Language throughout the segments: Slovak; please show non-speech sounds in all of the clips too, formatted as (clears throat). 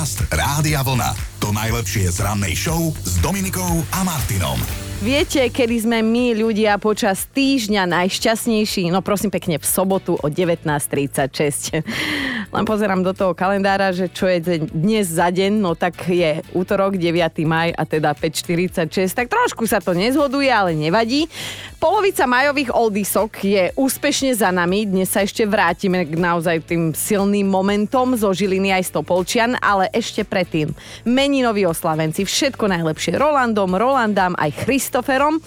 Podcast Rádia Vlna. To najlepšie z rannej show s Dominikou a Martinom. Viete, kedy sme my ľudia počas týždňa najšťastnejší? No prosím pekne, v sobotu o 19.36. Len pozerám do toho kalendára, že čo je dnes za deň, no tak je útorok 9. maj a teda 5.46. Tak trošku sa to nezhoduje, ale nevadí. Polovica majových oldisok je úspešne za nami. Dnes sa ešte vrátime k naozaj tým silným momentom zo Žiliny aj Stopolčian, ale ešte predtým meninoví oslavenci. Všetko najlepšie Rolandom, Rolandám aj Christoferom.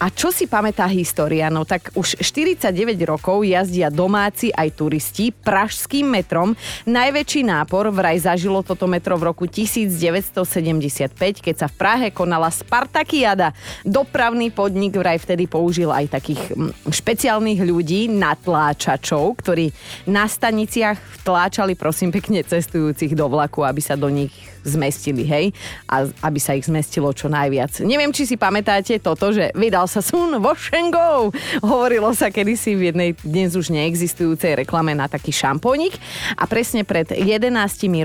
A čo si pamätá história? No tak už 49 rokov jazdia domáci aj turisti pražským metrom. Najväčší nápor vraj zažilo toto metro v roku 1975, keď sa v Prahe konala Spartakiada. Dopravný podnik vraj vtedy použil aj takých mm, špeciálnych ľudí, natláčačov, ktorí na staniciach vtláčali prosím pekne cestujúcich do vlaku, aby sa do nich zmestili, hej? A aby sa ich zmestilo čo najviac. Neviem, či si pamätáte toto, že vydal sa sun wash and go. Hovorilo sa kedysi v jednej dnes už neexistujúcej reklame na taký šampónik a presne pred 11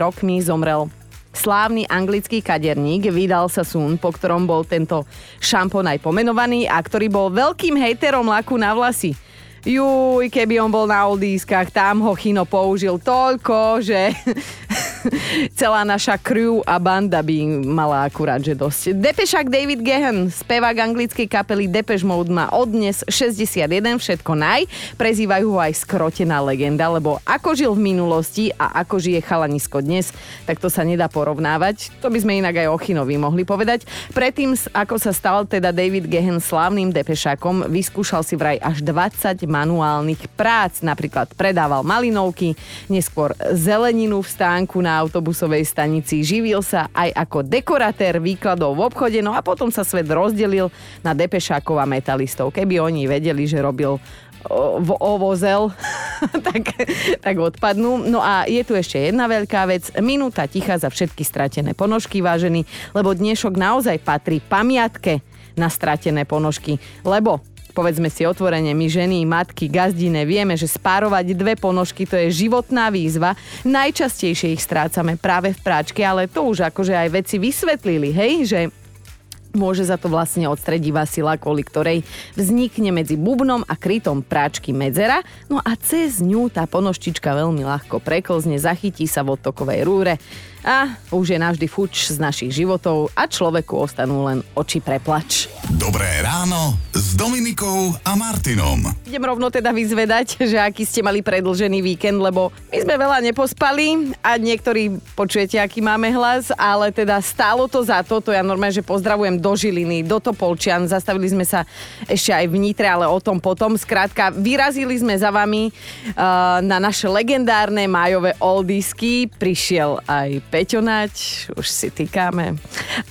rokmi zomrel slávny anglický kaderník vydal sa sun, po ktorom bol tento šampón aj pomenovaný a ktorý bol veľkým hejterom laku na vlasy. Juj, keby on bol na oldískach, tam ho Chino použil toľko, že (laughs) celá naša crew a banda by mala akurát, že dosť. Depešák David Gehan, spevák anglickej kapely Depeche Mode má odnes 61, všetko naj. Prezývajú ho aj skrotená legenda, lebo ako žil v minulosti a ako žije chalanisko dnes, tak to sa nedá porovnávať. To by sme inak aj o mohli povedať. Predtým, ako sa stal teda David Gehan slávnym depešákom, vyskúšal si vraj až 20 manuálnych prác. Napríklad predával malinovky, neskôr zeleninu v stánku na autobusovej stanici. Živil sa aj ako dekoratér výkladov v obchode, no a potom sa svet rozdelil na depešákov a metalistov. Keby oni vedeli, že robil v ovozel, (laughs) tak, tak odpadnú. No a je tu ešte jedna veľká vec. Minúta ticha za všetky stratené ponožky, vážený, lebo dnešok naozaj patrí pamiatke na stratené ponožky. Lebo povedzme si otvorene, my ženy, matky, gazdine, vieme, že spárovať dve ponožky to je životná výzva. Najčastejšie ich strácame práve v práčke, ale to už akože aj veci vysvetlili, hej, že Môže za to vlastne odstredivá sila, kvôli ktorej vznikne medzi bubnom a krytom práčky medzera, no a cez ňu tá ponožčička veľmi ľahko preklzne, zachytí sa v odtokovej rúre a už je navždy fuč z našich životov a človeku ostanú len oči preplač. Dobré ráno s Dominikou a Martinom. Idem rovno teda vyzvedať, že aký ste mali predlžený víkend, lebo my sme veľa nepospali a niektorí počujete, aký máme hlas, ale teda stálo to za to, to ja normálne, že pozdravujem do Žiliny, do Topolčian, zastavili sme sa ešte aj v Nitre, ale o tom potom. Skrátka, vyrazili sme za vami uh, na naše legendárne májové oldisky, prišiel aj Peťonač, už si týkame.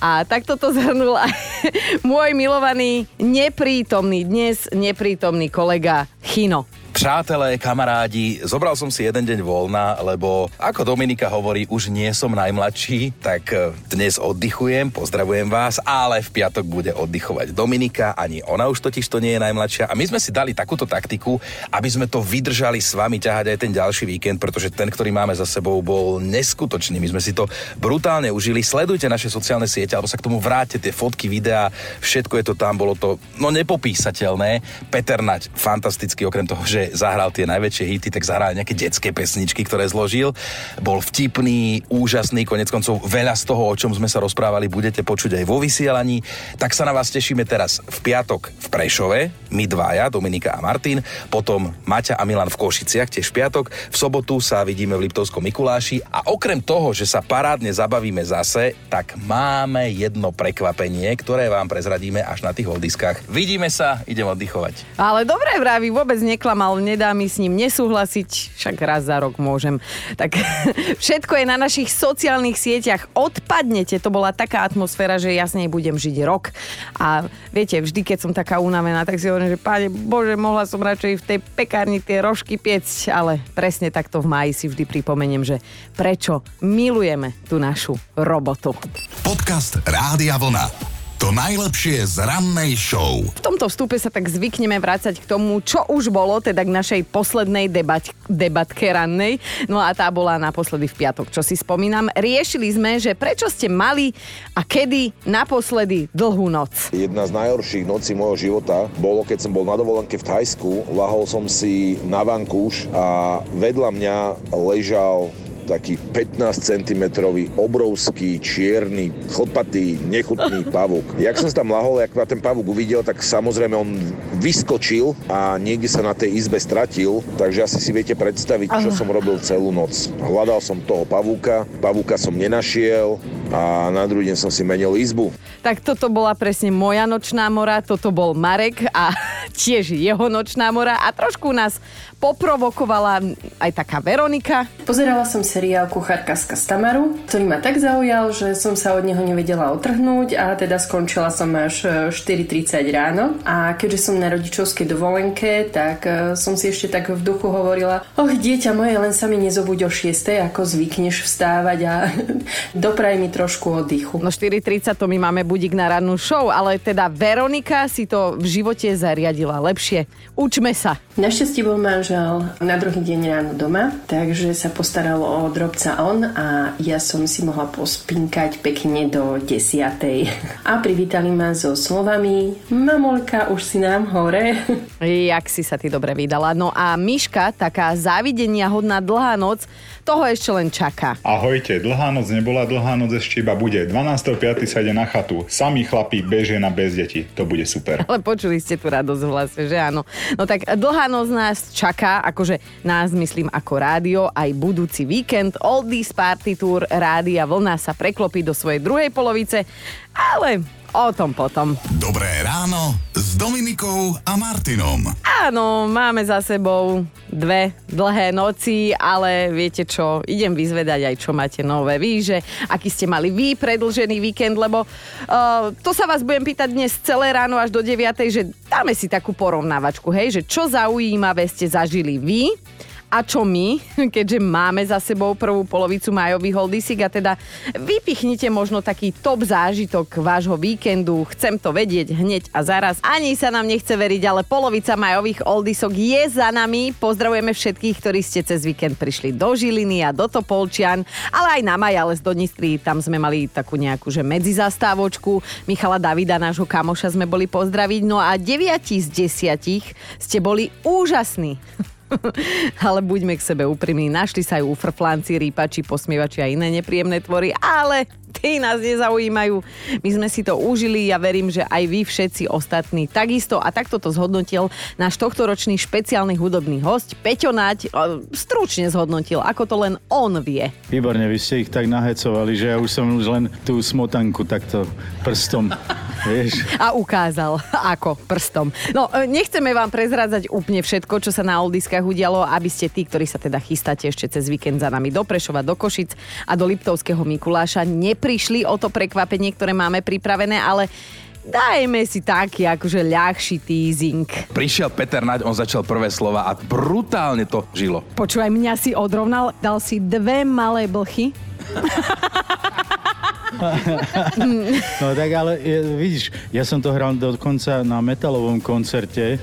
A takto to zhrnul aj (laughs) môj milovaný, neprítomný, dnes neprítomný kolega Chino. Přátelé, kamarádi, zobral som si jeden deň voľna, lebo ako Dominika hovorí, už nie som najmladší, tak e, dnes oddychujem, pozdravujem vás, ale v piatok bude oddychovať Dominika, ani ona už totiž to nie je najmladšia. A my sme si dali takúto taktiku, aby sme to vydržali s vami ťahať aj ten ďalší víkend, pretože ten, ktorý máme za sebou, bol neskutočný. My sme si to brutálne užili. Sledujte naše sociálne siete, alebo sa k tomu vráte, tie fotky, videá, všetko je to tam, bolo to no nepopísateľné. Peter Nať, fantastický, okrem toho, že zahral tie najväčšie hity, tak zahral nejaké detské pesničky, ktoré zložil. Bol vtipný, úžasný, konec koncov veľa z toho, o čom sme sa rozprávali, budete počuť aj vo vysielaní. Tak sa na vás tešíme teraz v piatok v Prešove, my dvaja, Dominika a Martin, potom Maťa a Milan v Košiciach, tiež v piatok. V sobotu sa vidíme v Liptovskom Mikuláši a okrem toho, že sa parádne zabavíme zase, tak máme jedno prekvapenie, ktoré vám prezradíme až na tých oldiskách. Vidíme sa, idem oddychovať. Ale dobre vraví, vôbec neklamal nedá mi s ním nesúhlasiť, však raz za rok môžem. Tak (laughs) všetko je na našich sociálnych sieťach. Odpadnete, to bola taká atmosféra, že jasne budem žiť rok. A viete, vždy, keď som taká unavená, tak si hovorím, že páne Bože, mohla som radšej v tej pekárni tie rožky piecť, ale presne takto v máji si vždy pripomeniem, že prečo milujeme tú našu robotu. Podcast Rádia Vlna. To najlepšie z rannej show. V tomto vstupe sa tak zvykneme vrácať k tomu, čo už bolo, teda k našej poslednej debať, debatke rannej. No a tá bola naposledy v piatok, čo si spomínam. Riešili sme, že prečo ste mali a kedy naposledy dlhú noc. Jedna z najhorších nocí môjho života bolo, keď som bol na dovolenke v Thajsku. Lahol som si na vankúš a vedľa mňa ležal taký 15 cm obrovský, čierny, chodpatý, nechutný (laughs) pavúk. Jak som sa tam lahol, jak ma ten pavúk uvidel, tak samozrejme on vyskočil a niekde sa na tej izbe stratil, takže asi si viete predstaviť, čo som robil celú noc. Hľadal som toho pavúka, pavúka som nenašiel a na druhý deň som si menil izbu. Tak toto bola presne moja nočná mora, toto bol Marek a (laughs) tiež jeho nočná mora a trošku nás poprovokovala aj taká Veronika. Pozerala som seriál Kuchárka z Kastamaru, ktorý ma tak zaujal, že som sa od neho nevedela otrhnúť a teda skončila som až 4.30 ráno. A keďže som na rodičovskej dovolenke, tak e, som si ešte tak v duchu hovorila, och dieťa moje, len sa mi nezobuď o 6, ako zvykneš vstávať a (laughs) dopraj mi trošku oddychu. No 4.30 to my máme budík na rannú show, ale teda Veronika si to v živote zariadila lepšie. Učme sa. Našťastie bol manžel na druhý deň ráno doma, takže sa postaral o drobca on a ja som si mohla pospinkať pekne do desiatej. A privítali ma so slovami Mamolka, už si nám hore. Jak si sa ty dobre vydala. No a Miška, taká závidenia hodná dlhá noc, toho ešte len čaká. Ahojte, dlhá noc nebola, dlhá noc ešte iba bude. 12.5. sa ide na chatu. Samý chlapí bez žena, bez detí. To bude super. Ale počuli ste tu radosť v hlase, že áno. No tak dlhá noc nás čaká, akože nás myslím ako rádio, aj budúci víkend. Oldies Party Tour Rádia Vlna sa preklopí do svojej druhej polovice, ale o tom potom. Dobré ráno s Dominikou a Martinom. Áno, máme za sebou dve dlhé noci, ale viete čo, idem vyzvedať aj čo máte nové vy, že aký ste mali vy predlžený víkend, lebo uh, to sa vás budem pýtať dnes celé ráno až do 9, že dáme si takú porovnávačku, hej, že čo zaujímavé ste zažili vy, a čo my, (laughs) keďže máme za sebou prvú polovicu majových holdisík a teda vypichnite možno taký top zážitok vášho víkendu. Chcem to vedieť hneď a zaraz. Ani sa nám nechce veriť, ale polovica majových oldisok je za nami. Pozdravujeme všetkých, ktorí ste cez víkend prišli do Žiliny a do Topolčian, ale aj na Majales do Nistry. Tam sme mali takú nejakú že medzizastávočku. Michala Davida, nášho kamoša, sme boli pozdraviť. No a 9 z 10 ste boli úžasní. (laughs) ale buďme k sebe úprimní. Našli sa aj ufrflanci, rýpači, posmievači a iné nepríjemné tvory, ale tí nás nezaujímajú. My sme si to užili, ja verím, že aj vy všetci ostatní takisto. A takto to zhodnotil náš tohtoročný špeciálny hudobný host Peťo Naď. Stručne zhodnotil, ako to len on vie. Výborne, vy ste ich tak nahecovali, že ja už som už len tú smotanku takto prstom (laughs) Vieš? (laughs) A ukázal, (laughs) ako prstom. No, e, nechceme vám prezrádzať úplne všetko, čo sa na Oldiskách udialo, aby ste tí, ktorí sa teda chystáte ešte cez víkend za nami do Prešova, do Košic a do Liptovského Mikuláša, neprišli o to prekvapenie, ktoré máme pripravené, ale dajme si taký akože ľahší teasing. Prišiel Peter Naď, on začal prvé slova a brutálne to žilo. Počúvaj, mňa si odrovnal, dal si dve malé blchy. (laughs) (laughs) no tak ale vidíš, ja som to hral dokonca na metalovom koncerte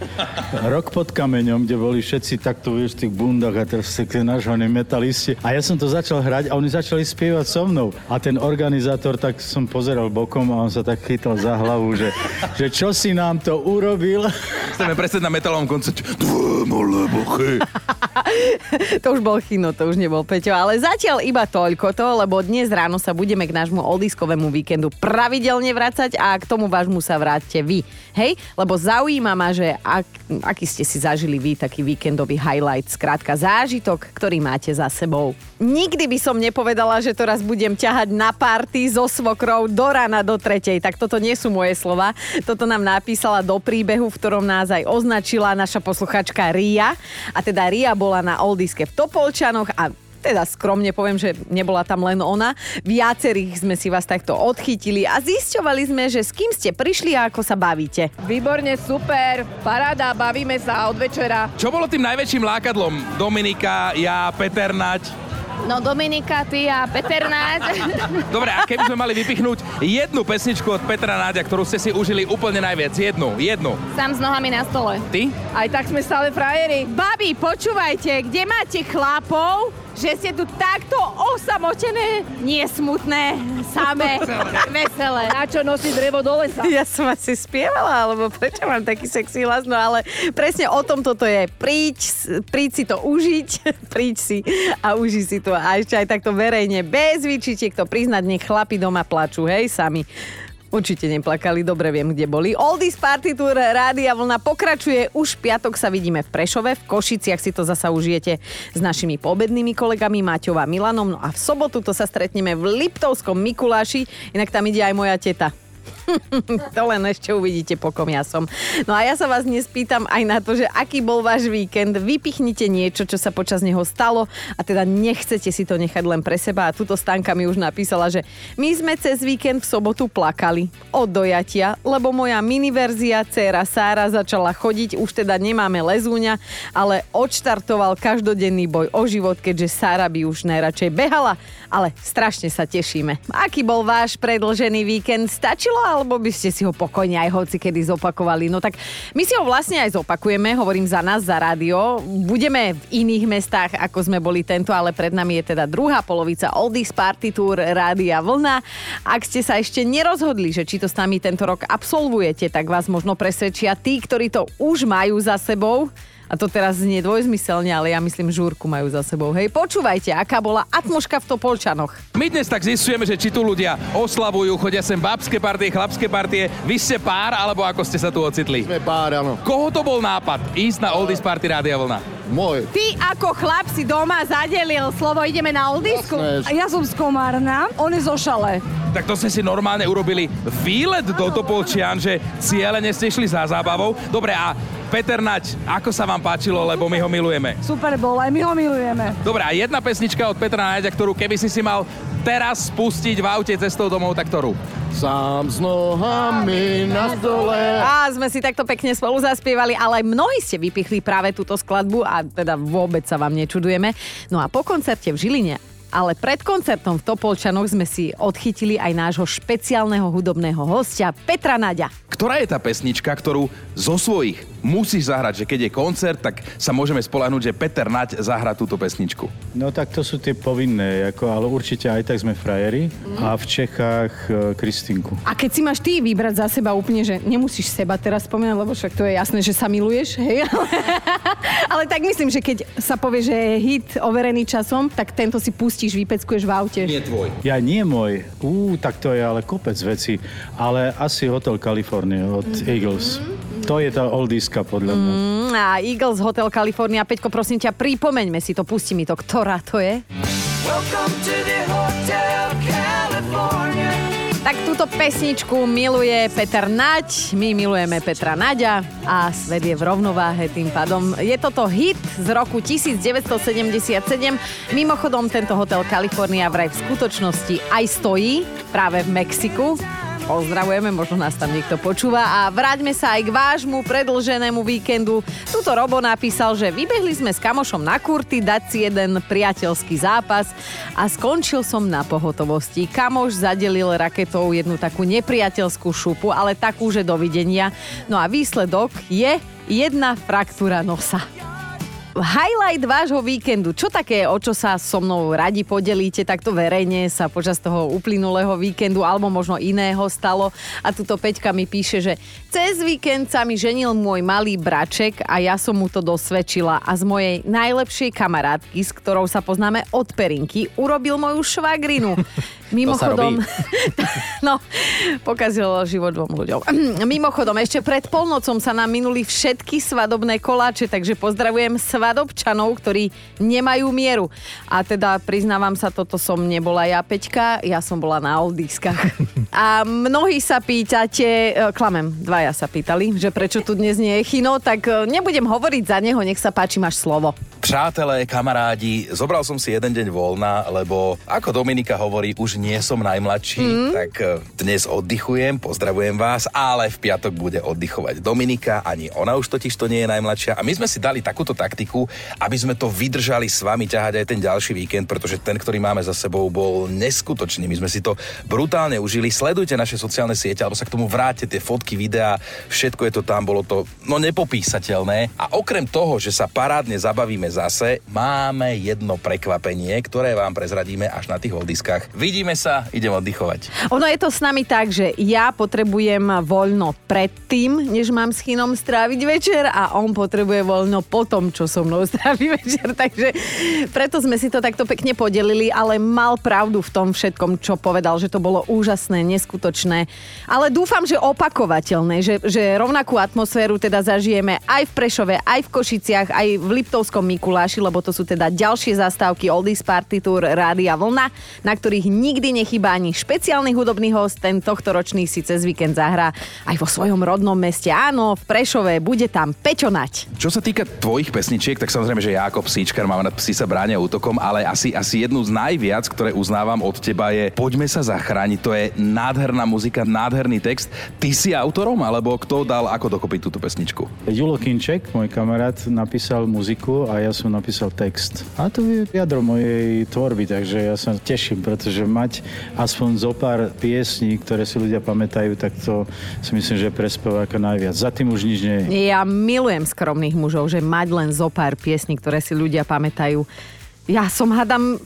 Rok pod kameňom, kde boli všetci takto, vieš, v tých bundách a teraz tie nažhaní metalisti. A ja som to začal hrať a oni začali spievať so mnou. A ten organizátor, tak som pozeral bokom a on sa tak chytal za hlavu, že, že čo si nám to urobil. Chceme presne na metalovom koncerte. Dve malé (laughs) to už bol Chino, to už nebol Peťo, ale zatiaľ iba toľko to, lebo dnes ráno sa budeme k nášmu oldiskovému víkendu pravidelne vracať a k tomu vášmu sa vráťte vy. Hej? Lebo zaujíma ma, že ak, aký ste si zažili vy taký víkendový highlight, skrátka zážitok, ktorý máte za sebou. Nikdy by som nepovedala, že to raz budem ťahať na party so svokrou do rána do tretej, tak toto nie sú moje slova. Toto nám napísala do príbehu, v ktorom nás aj označila naša posluchačka Ria. A teda Ria bola na Oldiske v Topolčanoch a teda skromne poviem, že nebola tam len ona. Viacerých sme si vás takto odchytili a zisťovali sme, že s kým ste prišli a ako sa bavíte. Výborne, super, paráda, bavíme sa od večera. Čo bolo tým najväčším lákadlom? Dominika, ja, Peter Nať? No Dominika, ty a Peter Náď. (laughs) Dobre, a keby sme mali vypichnúť jednu pesničku od Petra Náďa, ktorú ste si užili úplne najviac, jednu, jednu. Sám s nohami na stole. Ty? Aj tak sme stále frajeri. Babi, počúvajte, kde máte chlapov, že ste tu takto osamotené, nie smutné, samé, (laughs) veselé. Na čo nosí drevo do lesa? (laughs) Ja som asi spievala, alebo prečo mám taký sexy hlas, no ale presne o tom toto je. Príď, príď si to užiť, (laughs) príď si a uži si to. A ešte aj takto verejne, bez výčitiek to priznať, nech chlapi doma plačú, hej, sami. Určite neplakali, dobre viem, kde boli. Oldies Party Tour Rádia Vlna pokračuje. Už piatok sa vidíme v Prešove, v Košiciach si to zasa užijete s našimi pobednými kolegami Maťou a Milanom. No a v sobotu to sa stretneme v Liptovskom Mikuláši, inak tam ide aj moja teta. (laughs) to len ešte uvidíte, po kom ja som. No a ja sa vás dnes pýtam aj na to, že aký bol váš víkend. Vypichnite niečo, čo sa počas neho stalo a teda nechcete si to nechať len pre seba. A túto Stanka mi už napísala, že my sme cez víkend v sobotu plakali od dojatia, lebo moja miniverzia dcéra Sára začala chodiť, už teda nemáme lezúňa, ale odštartoval každodenný boj o život, keďže Sára by už najradšej behala, ale strašne sa tešíme. Aký bol váš predlžený víkend? Stačilo alebo by ste si ho pokojne aj hoci kedy zopakovali? No tak my si ho vlastne aj zopakujeme, hovorím za nás, za rádio. Budeme v iných mestách, ako sme boli tento, ale pred nami je teda druhá polovica Oldies Party Tour Rádia Vlna. Ak ste sa ešte nerozhodli, že či to s nami tento rok absolvujete, tak vás možno presvedčia tí, ktorí to už majú za sebou. A to teraz znie dvojzmyselne, ale ja myslím, žúrku majú za sebou. Hej, počúvajte, aká bola atmoška v Topolčanoch. My dnes tak zistujeme, že či tu ľudia oslavujú, chodia sem babské partie, chlapské partie. Vy ste pár, alebo ako ste sa tu ocitli? Sme pár, áno. Koho to bol nápad ísť na Oldies Party Rádia Vlna? Môj. Ty ako chlap si doma zadelil slovo ideme na Oldisku? Jasné. Ja som z Komárna, on je zo Šale. Tak to ste si normálne urobili výlet do Topolčian, že cieľene ste išli za zábavou. Dobre, a Peter Nať, ako sa vám páčilo, lebo my ho milujeme? Super bol, aj my ho milujeme. Dobre, a jedna pesnička od Petra Náďa, ktorú keby si si mal teraz spustiť v aute cestou domov, tak ktorú? Sám s nohami na stole. A sme si takto pekne spolu zaspievali, ale mnohí ste vypichli práve túto skladbu a teda vôbec sa vám nečudujeme. No a po koncerte v Žiline ale pred koncertom v Topolčanoch sme si odchytili aj nášho špeciálneho hudobného hostia Petra Naďa. Ktorá je tá pesnička, ktorú zo svojich musíš zahrať, že keď je koncert, tak sa môžeme spolahnúť, že Peter Naď zahra túto pesničku. No tak to sú tie povinné, ako, ale určite aj tak sme frajeri. A v Čechách e, Kristinku. A keď si máš ty vybrať za seba úplne, že nemusíš seba teraz spomínať, lebo však to je jasné, že sa miluješ, hej? (laughs) ale tak myslím, že keď sa povie, že je hit overený časom, tak tento si pustíš, vypeckuješ v aute. Nie tvoj. Ja nie môj. Ú, tak to je ale kopec veci. Ale asi Hotel California od Eagles. To je tá oldiska podľa mňa. Mm, a Eagles Hotel California, Peťko, prosím ťa, pripomeňme si to, pusti mi to, ktorá to je? Tak túto pesničku miluje Peter Naď, my milujeme Petra Naďa a svet je v rovnováhe tým pádom. Je toto hit z roku 1977. Mimochodom, tento hotel California vraj v skutočnosti aj stojí práve v Mexiku. Pozdravujeme, možno nás tam niekto počúva a vráťme sa aj k vášmu predlženému víkendu. Tuto Robo napísal, že vybehli sme s kamošom na kurty dať si jeden priateľský zápas a skončil som na pohotovosti. Kamoš zadelil raketou jednu takú nepriateľskú šupu, ale takú, že dovidenia. No a výsledok je jedna fraktúra nosa. Highlight vášho víkendu. Čo také, o čo sa so mnou radi podelíte takto verejne sa počas toho uplynulého víkendu alebo možno iného stalo? A tuto Peťka mi píše, že cez víkend sa mi ženil môj malý braček a ja som mu to dosvedčila a z mojej najlepšej kamarátky, s ktorou sa poznáme od Perinky, urobil moju švagrinu. Mimochodom, (laughs) no, pokazilo život dvom ľuďom. (clears throat) Mimochodom, ešte pred polnocom sa nám minuli všetky svadobné koláče, takže pozdravujem svadobčanov, ktorí nemajú mieru. A teda priznávam sa, toto som nebola ja, Peťka, ja som bola na oldiskách. (laughs) A mnohí sa pýtate, e, klamem, dvaja sa pýtali, že prečo tu dnes nie je Chino, tak e, nebudem hovoriť za neho, nech sa páči, máš slovo. Přátelé, kamarádi, zobral som si jeden deň voľna, lebo ako Dominika hovorí, už nie som najmladší, mm. tak e, dnes oddychujem, pozdravujem vás, ale v piatok bude oddychovať Dominika, ani ona už totiž to nie je najmladšia. A my sme si dali takúto taktiku, aby sme to vydržali s vami ťahať aj ten ďalší víkend, pretože ten, ktorý máme za sebou, bol neskutočný. My sme si to brutálne užili. Sledujte naše sociálne siete, alebo sa k tomu vráte, tie fotky, videá, všetko je to tam, bolo to no nepopísateľné. A okrem toho, že sa parádne zabavíme zase máme jedno prekvapenie, ktoré vám prezradíme až na tých oldiskách. Vidíme sa, idem oddychovať. Ono je to s nami tak, že ja potrebujem voľno predtým, než mám s Chinom stráviť večer a on potrebuje voľno potom, čo so mnou strávi večer. (laughs) Takže preto sme si to takto pekne podelili, ale mal pravdu v tom všetkom, čo povedal, že to bolo úžasné, neskutočné. Ale dúfam, že opakovateľné, že, že rovnakú atmosféru teda zažijeme aj v Prešove, aj v Košiciach, aj v Liptovskom Mikuláši, lebo to sú teda ďalšie zastávky Oldies Party Tour Rádia Vlna, na ktorých nikdy nechýba ani špeciálny hudobný host, ten tohto ročný si cez víkend zahrá aj vo svojom rodnom meste. Áno, v Prešove bude tam Peťo Nať. Čo sa týka tvojich pesničiek, tak samozrejme, že Jakob Síčkar mám na psi sa bránia útokom, ale asi, asi jednu z najviac, ktoré uznávam od teba je Poďme sa zachrániť. To je nádherná muzika, nádherný text. Ty si autorom, alebo kto dal ako dokopy túto pesničku? Julo Kinček, môj kamarát, napísal muziku a ja som napísal text. A to je jadro mojej tvorby, takže ja sa teším, pretože mať aspoň zo pár piesní, ktoré si ľudia pamätajú, tak to si myslím, že je ako najviac. Za tým už nič nie je. Ja milujem skromných mužov, že mať len zo pár piesní, ktoré si ľudia pamätajú. Ja som hadam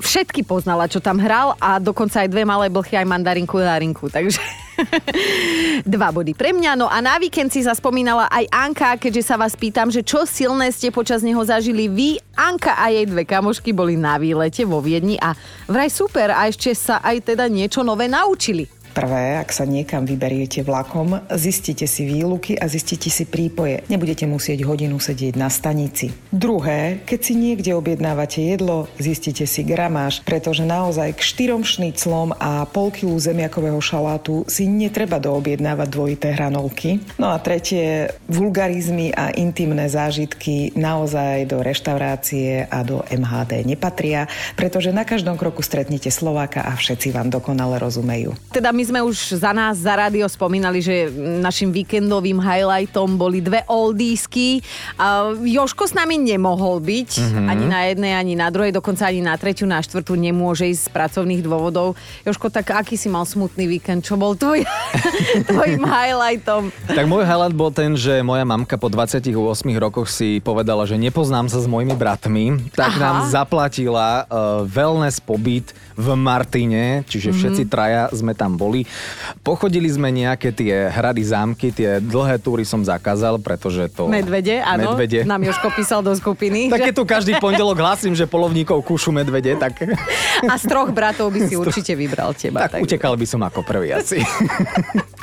všetky poznala, čo tam hral a dokonca aj dve malé blchy, aj mandarinku, darinku, takže... (laughs) Dva body pre mňa. No a na víkend si zaspomínala aj Anka, keďže sa vás pýtam, že čo silné ste počas neho zažili vy. Anka a jej dve kamošky boli na výlete vo Viedni a vraj super a ešte sa aj teda niečo nové naučili. Prvé, ak sa niekam vyberiete vlakom, zistite si výluky a zistite si prípoje. Nebudete musieť hodinu sedieť na stanici. Druhé, keď si niekde objednávate jedlo, zistite si gramáž, pretože naozaj k štyrom šniclom a pol kilu zemiakového šalátu si netreba doobjednávať dvojité hranolky. No a tretie, vulgarizmy a intimné zážitky naozaj do reštaurácie a do MHD nepatria, pretože na každom kroku stretnete Slováka a všetci vám dokonale rozumejú. Teda my sme už za nás za rádio spomínali, že našim víkendovým highlightom boli dve oldísky. A Joško s nami nemohol byť mm-hmm. ani na jednej, ani na druhej, dokonca ani na tretiu, na štvrtú nemôže ísť z pracovných dôvodov. Joško, tak aký si mal smutný víkend? Čo bol tvoj, (laughs) tvojim highlightom? Tak môj highlight bol ten, že moja mamka po 28 rokoch si povedala, že nepoznám sa s mojimi bratmi, tak Aha. nám zaplatila uh, wellness pobyt v Martine, čiže mm-hmm. všetci traja sme tam boli boli. Pochodili sme nejaké tie hrady, zámky, tie dlhé túry som zakázal, pretože to... Medvede, áno. Medvede. Nám Joško písal do skupiny. tak že... tu každý pondelok hlasím, že polovníkov kúšu medvede, tak... A z troch bratov by si určite vybral teba. Tak, tak utekal by som ako prvý asi. (laughs)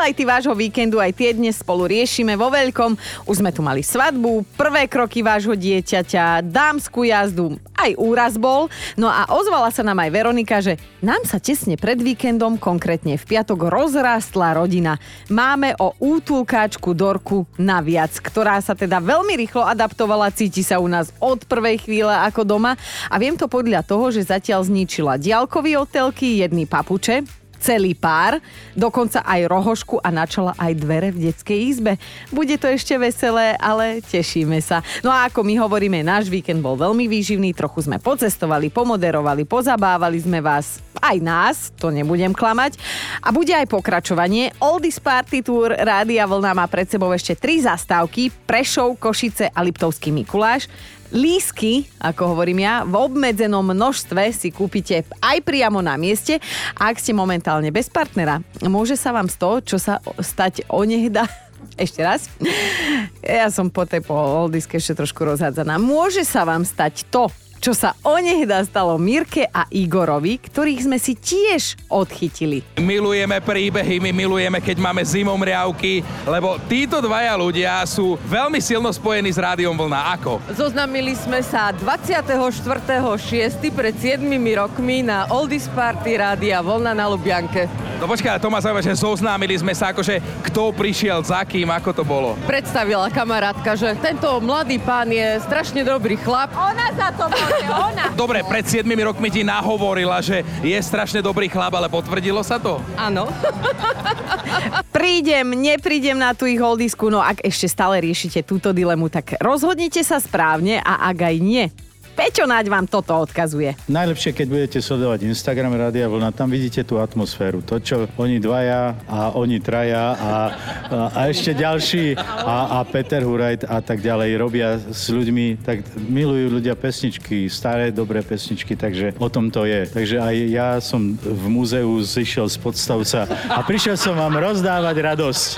Highlighty vášho víkendu aj tie dnes spolu riešime vo veľkom. Už sme tu mali svadbu, prvé kroky vášho dieťaťa, dámsku jazdu, aj úraz bol. No a ozvala sa nám aj Veronika, že nám sa tesne pred víkendom, konkrétne v piatok, rozrástla rodina. Máme o útulkáčku Dorku naviac, ktorá sa teda veľmi rýchlo adaptovala, cíti sa u nás od prvej chvíle ako doma a viem to podľa toho, že zatiaľ zničila diálkový hotelky, jedný papuče, celý pár, dokonca aj rohošku a načala aj dvere v detskej izbe. Bude to ešte veselé, ale tešíme sa. No a ako my hovoríme, náš víkend bol veľmi výživný, trochu sme pocestovali, pomoderovali, pozabávali sme vás, aj nás, to nebudem klamať. A bude aj pokračovanie. Oldies Party Tour Rádia Vlna má pred sebou ešte tri zastávky, Prešov, Košice a Liptovský Mikuláš. Lísky, ako hovorím ja, v obmedzenom množstve si kúpite aj priamo na mieste. A ak ste momentálne bez partnera, môže sa vám z toho, čo sa stať onehda, (laughs) ešte raz. Ja som po tej po oldiske ešte trošku rozhádzaná. Môže sa vám stať to, čo sa onehda stalo Mirke a Igorovi, ktorých sme si tiež odchytili. Milujeme príbehy, my milujeme, keď máme zimom riavky, lebo títo dvaja ľudia sú veľmi silno spojení s Rádiom Vlna. Ako? Zoznamili sme sa 24.6. pred 7 rokmi na Oldies Party Rádia Vlna na Lubianke. No počkaj, to ma zaujíma, že zoznámili sme sa akože kto prišiel za kým, ako to bolo. Predstavila kamarátka, že tento mladý pán je strašne dobrý chlap. Ona za to môže, ona. (laughs) Dobre, pred 7 rokmi ti nahovorila, že je strašne dobrý chlap, ale potvrdilo sa to? Áno. (laughs) Prídem, neprídem na tú ich holdisku, no ak ešte stále riešite túto dilemu, tak rozhodnite sa správne a ak aj nie, Peťo Naď vám toto odkazuje. Najlepšie, keď budete sledovať Instagram Rádia Vlna, tam vidíte tú atmosféru. To, čo oni dvaja a oni traja a, a, a ešte ďalší a, a Peter Hurajt a tak ďalej robia s ľuďmi, tak milujú ľudia pesničky, staré, dobré pesničky, takže o tom to je. Takže aj ja som v múzeu zišiel z podstavca a prišiel som vám rozdávať radosť.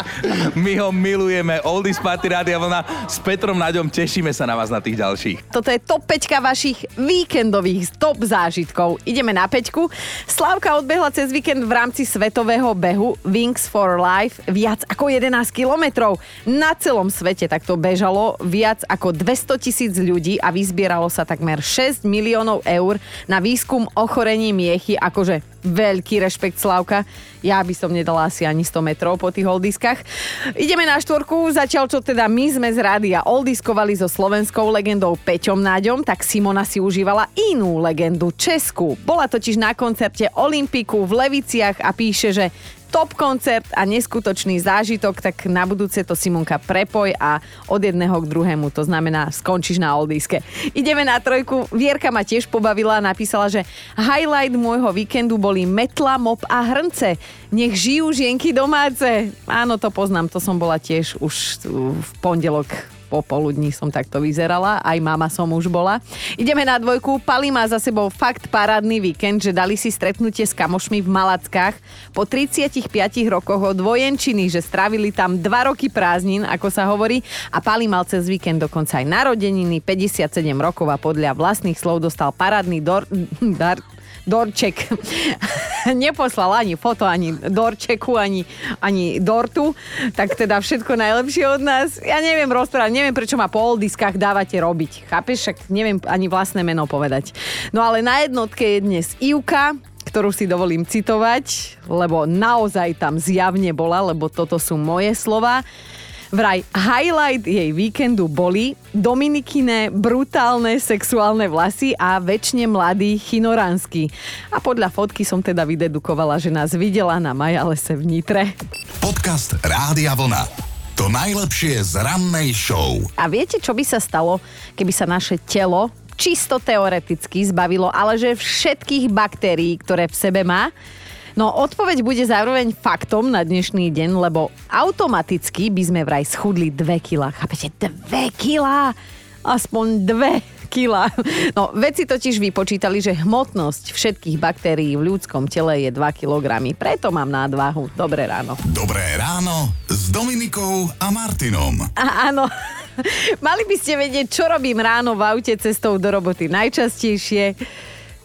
My ho milujeme, Oldies Party Rádia Vlna s Petrom Naďom, tešíme sa na vás na tých ďalších. Toto je top 5 vašich víkendových top zážitkov. Ideme na peťku. Slavka odbehla cez víkend v rámci svetového behu Wings for Life viac ako 11 kilometrov. Na celom svete takto bežalo viac ako 200 tisíc ľudí a vyzbieralo sa takmer 6 miliónov eur na výskum ochorení miechy, akože veľký rešpekt Slavka. Ja by som nedala asi ani 100 metrov po tých oldiskách. Ideme na štvorku, zatiaľ čo teda my sme z rádia oldiskovali so slovenskou legendou Peťom Náďom, tak Simona si užívala inú legendu Česku. Bola totiž na koncerte Olympiku v Leviciach a píše, že top koncert a neskutočný zážitok, tak na budúce to Simonka prepoj a od jedného k druhému, to znamená skončíš na oldiske. Ideme na trojku, Vierka ma tiež pobavila napísala, že highlight môjho víkendu boli metla, mop a hrnce. Nech žijú žienky domáce. Áno, to poznám, to som bola tiež už v pondelok popoludní som takto vyzerala, aj mama som už bola. Ideme na dvojku, Pali má za sebou fakt parádny víkend, že dali si stretnutie s kamošmi v Malackách po 35 rokoch od vojenčiny, že strávili tam 2 roky prázdnin, ako sa hovorí, a Pali mal cez víkend dokonca aj narodeniny, 57 rokov a podľa vlastných slov dostal parádny dor, dar, dorček. (laughs) Neposlal ani foto, ani dorčeku, ani, ani dortu. Tak teda všetko najlepšie od nás. Ja neviem rozprávať, neviem, prečo ma po oldiskách dávate robiť. Chápeš? Však neviem ani vlastné meno povedať. No ale na jednotke je dnes Ivka, ktorú si dovolím citovať, lebo naozaj tam zjavne bola, lebo toto sú moje slova. Vraj highlight jej víkendu boli Dominikine brutálne sexuálne vlasy a väčšine mladý chinoránsky. A podľa fotky som teda vydedukovala, že nás videla na Majalese v Nitre. Podcast Rádia Vlna. To najlepšie z rannej show. A viete, čo by sa stalo, keby sa naše telo čisto teoreticky zbavilo, ale že všetkých baktérií, ktoré v sebe má, No odpoveď bude zároveň faktom na dnešný deň, lebo automaticky by sme vraj schudli 2 kg. Chápete? 2 kg! Aspoň 2 kila. No, vedci totiž vypočítali, že hmotnosť všetkých baktérií v ľudskom tele je 2 kg. Preto mám nadváhu. Dobré ráno. Dobré ráno s Dominikou a Martinom. A, áno. Mali by ste vedieť, čo robím ráno v aute cestou do roboty najčastejšie.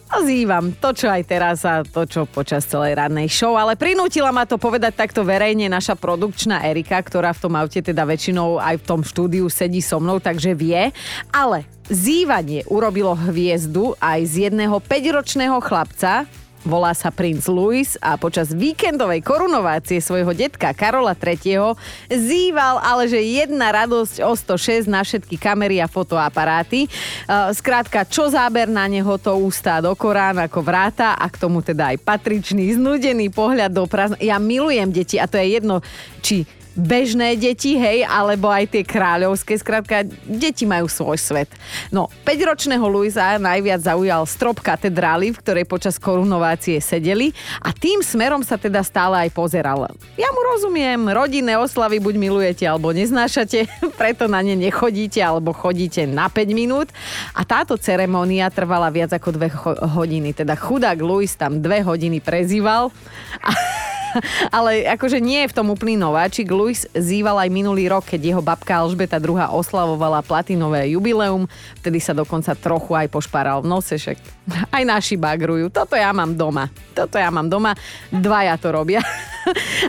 Ozývam to, čo aj teraz a to, čo počas celej rannej show, ale prinútila ma to povedať takto verejne naša produkčná Erika, ktorá v tom aute teda väčšinou aj v tom štúdiu sedí so mnou, takže vie. Ale zývanie urobilo hviezdu aj z jedného 5-ročného chlapca, Volá sa princ Louis a počas víkendovej korunovácie svojho detka Karola III. zýval ale, že jedna radosť o 106 na všetky kamery a fotoaparáty. E, skrátka, čo záber na neho, to ústá do Korán ako vráta a k tomu teda aj patričný, znudený pohľad do prázdna. Ja milujem deti a to je jedno, či bežné deti, hej, alebo aj tie kráľovské. Skrátka, deti majú svoj svet. No, 5-ročného Luisa najviac zaujal strop katedrály, v ktorej počas korunovácie sedeli a tým smerom sa teda stále aj pozeral. Ja mu rozumiem, rodinné oslavy buď milujete alebo neznášate, (laughs) preto na ne nechodíte alebo chodíte na 5 minút a táto ceremónia trvala viac ako 2 hodiny. Teda chudák Luis tam 2 hodiny prezýval a (laughs) (laughs) ale akože nie je v tom úplný nováčik. Luis zýval aj minulý rok, keď jeho babka Alžbeta II oslavovala platinové jubileum. Vtedy sa dokonca trochu aj pošparal v nose, však aj naši bagrujú. Toto ja mám doma. Toto ja mám doma. Dvaja to robia. (laughs)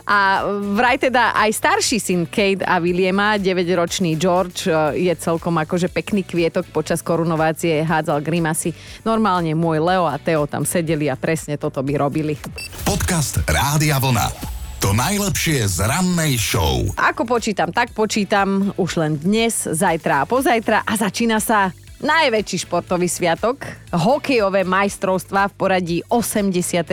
A vraj teda aj starší syn Kate a Williama, 9-ročný George, e, je celkom akože pekný kvietok počas korunovácie, hádzal grimasy. Normálne môj Leo a Teo tam sedeli a presne toto by robili. Podcast Rádia Vlna. To najlepšie z rannej show. Ako počítam, tak počítam už len dnes, zajtra a pozajtra a začína sa najväčší športový sviatok, hokejové majstrovstvá v poradí 86.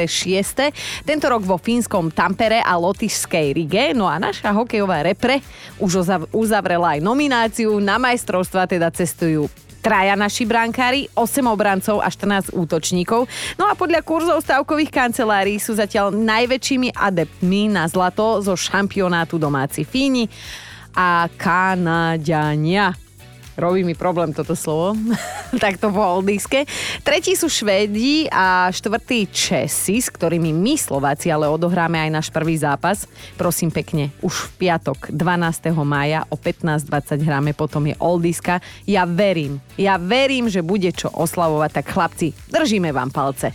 Tento rok vo fínskom Tampere a lotyšskej Rige. No a naša hokejová repre už uzavrela aj nomináciu na majstrovstvá, teda cestujú traja naši brankári, 8 obrancov a 14 útočníkov. No a podľa kurzov stavkových kancelárií sú zatiaľ najväčšími adeptmi na zlato zo šampionátu domáci Fíni a Kanadiania robí mi problém toto slovo, (laughs) tak to po oldíske. Tretí sú Švédi a štvrtý Česi, s ktorými my Slováci ale odohráme aj náš prvý zápas. Prosím pekne, už v piatok 12. mája o 15.20 hráme, potom je oldiska. Ja verím, ja verím, že bude čo oslavovať, tak chlapci, držíme vám palce.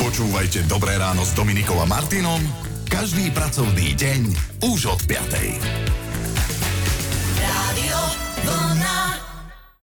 Počúvajte Dobré ráno s Dominikom a Martinom každý pracovný deň už od 5.